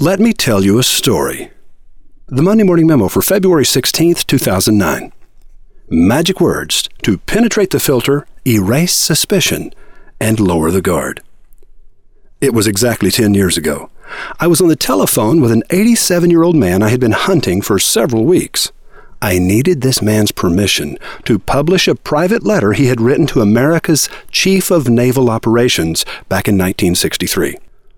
Let me tell you a story. The Monday Morning Memo for February 16th, 2009. Magic words to penetrate the filter, erase suspicion, and lower the guard. It was exactly 10 years ago. I was on the telephone with an 87 year old man I had been hunting for several weeks. I needed this man's permission to publish a private letter he had written to America's Chief of Naval Operations back in 1963.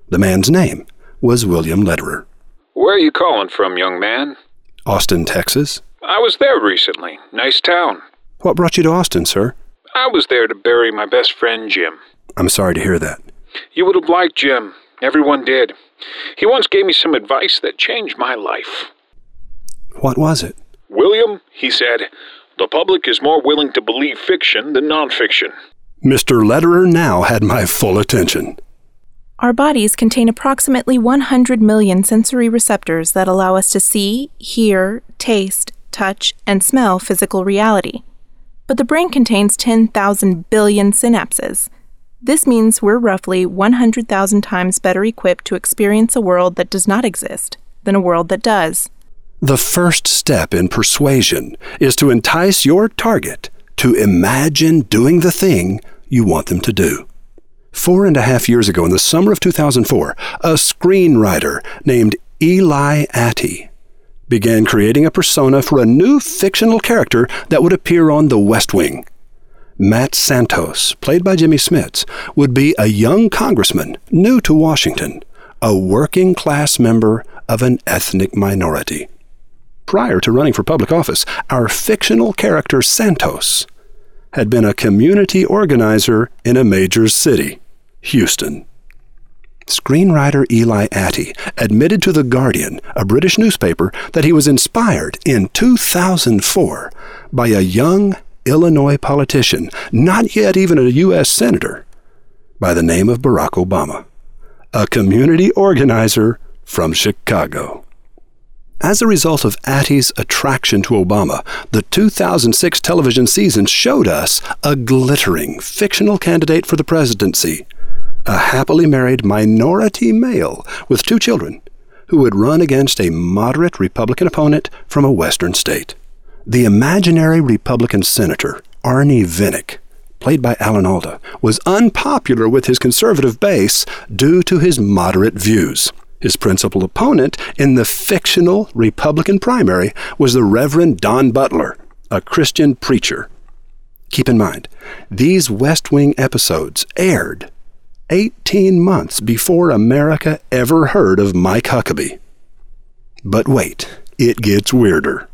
The man's name was William Lederer. Where are you calling from, young man? Austin, Texas. I was there recently. Nice town. What brought you to Austin, sir? I was there to bury my best friend, Jim. I'm sorry to hear that. You would have liked Jim. Everyone did. He once gave me some advice that changed my life. What was it? William, he said, the public is more willing to believe fiction than nonfiction. Mr. Lederer now had my full attention. Our bodies contain approximately 100 million sensory receptors that allow us to see, hear, taste, touch, and smell physical reality. But the brain contains 10,000 billion synapses. This means we're roughly 100,000 times better equipped to experience a world that does not exist than a world that does. The first step in persuasion is to entice your target to imagine doing the thing you want them to do. Four and a half years ago, in the summer of 2004, a screenwriter named Eli Attie began creating a persona for a new fictional character that would appear on The West Wing. Matt Santos, played by Jimmy Smits, would be a young congressman new to Washington, a working class member of an ethnic minority. Prior to running for public office, our fictional character Santos had been a community organizer in a major city, Houston. Screenwriter Eli Attie admitted to The Guardian, a British newspaper, that he was inspired in 2004 by a young Illinois politician, not yet even a U.S. Senator, by the name of Barack Obama, a community organizer from Chicago. As a result of Attie's attraction to Obama, the 2006 television season showed us a glittering fictional candidate for the presidency, a happily married minority male with two children, who would run against a moderate Republican opponent from a western state. The imaginary Republican senator, Arnie Vinnick, played by Alan Alda, was unpopular with his conservative base due to his moderate views. His principal opponent in the fictional Republican primary was the Reverend Don Butler, a Christian preacher. Keep in mind, these West Wing episodes aired 18 months before America ever heard of Mike Huckabee. But wait, it gets weirder.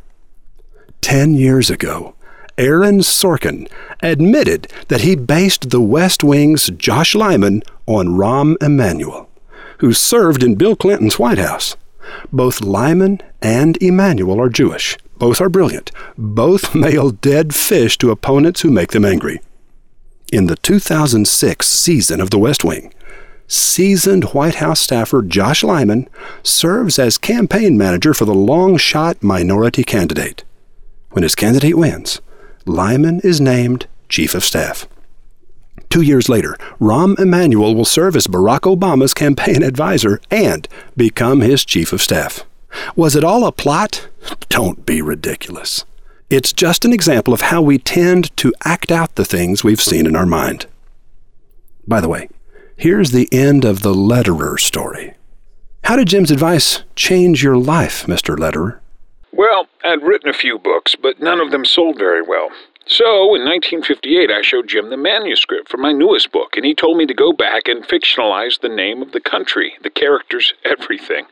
Ten years ago, Aaron Sorkin admitted that he based the West Wing's Josh Lyman on Rahm Emanuel who served in Bill Clinton's White House. Both Lyman and Emanuel are Jewish. Both are brilliant. Both mail dead fish to opponents who make them angry. In the 2006 season of The West Wing, seasoned White House staffer Josh Lyman serves as campaign manager for the long shot minority candidate. When his candidate wins, Lyman is named chief of staff. Two years later, Rahm Emanuel will serve as Barack Obama's campaign advisor and become his chief of staff. Was it all a plot? Don't be ridiculous. It's just an example of how we tend to act out the things we've seen in our mind. By the way, here's the end of the Lederer story. How did Jim's advice change your life, Mr. Lederer? Well, I'd written a few books, but none of them sold very well. So, in 1958, I showed Jim the manuscript for my newest book, and he told me to go back and fictionalize the name of the country, the characters, everything.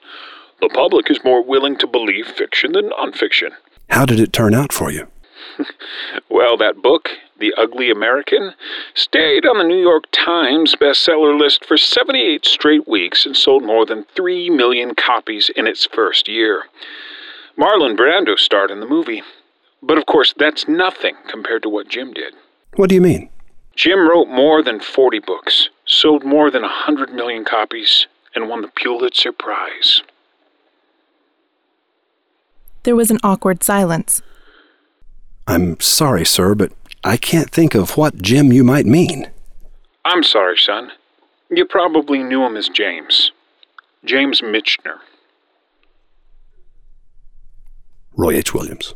The public is more willing to believe fiction than nonfiction. How did it turn out for you? well, that book, The Ugly American, stayed on the New York Times bestseller list for 78 straight weeks and sold more than 3 million copies in its first year. Marlon Brando starred in the movie. But of course, that's nothing compared to what Jim did. What do you mean? Jim wrote more than 40 books, sold more than 100 million copies, and won the Pulitzer Prize. There was an awkward silence. I'm sorry, sir, but I can't think of what Jim you might mean. I'm sorry, son. You probably knew him as James. James Michener. Roy H. Williams.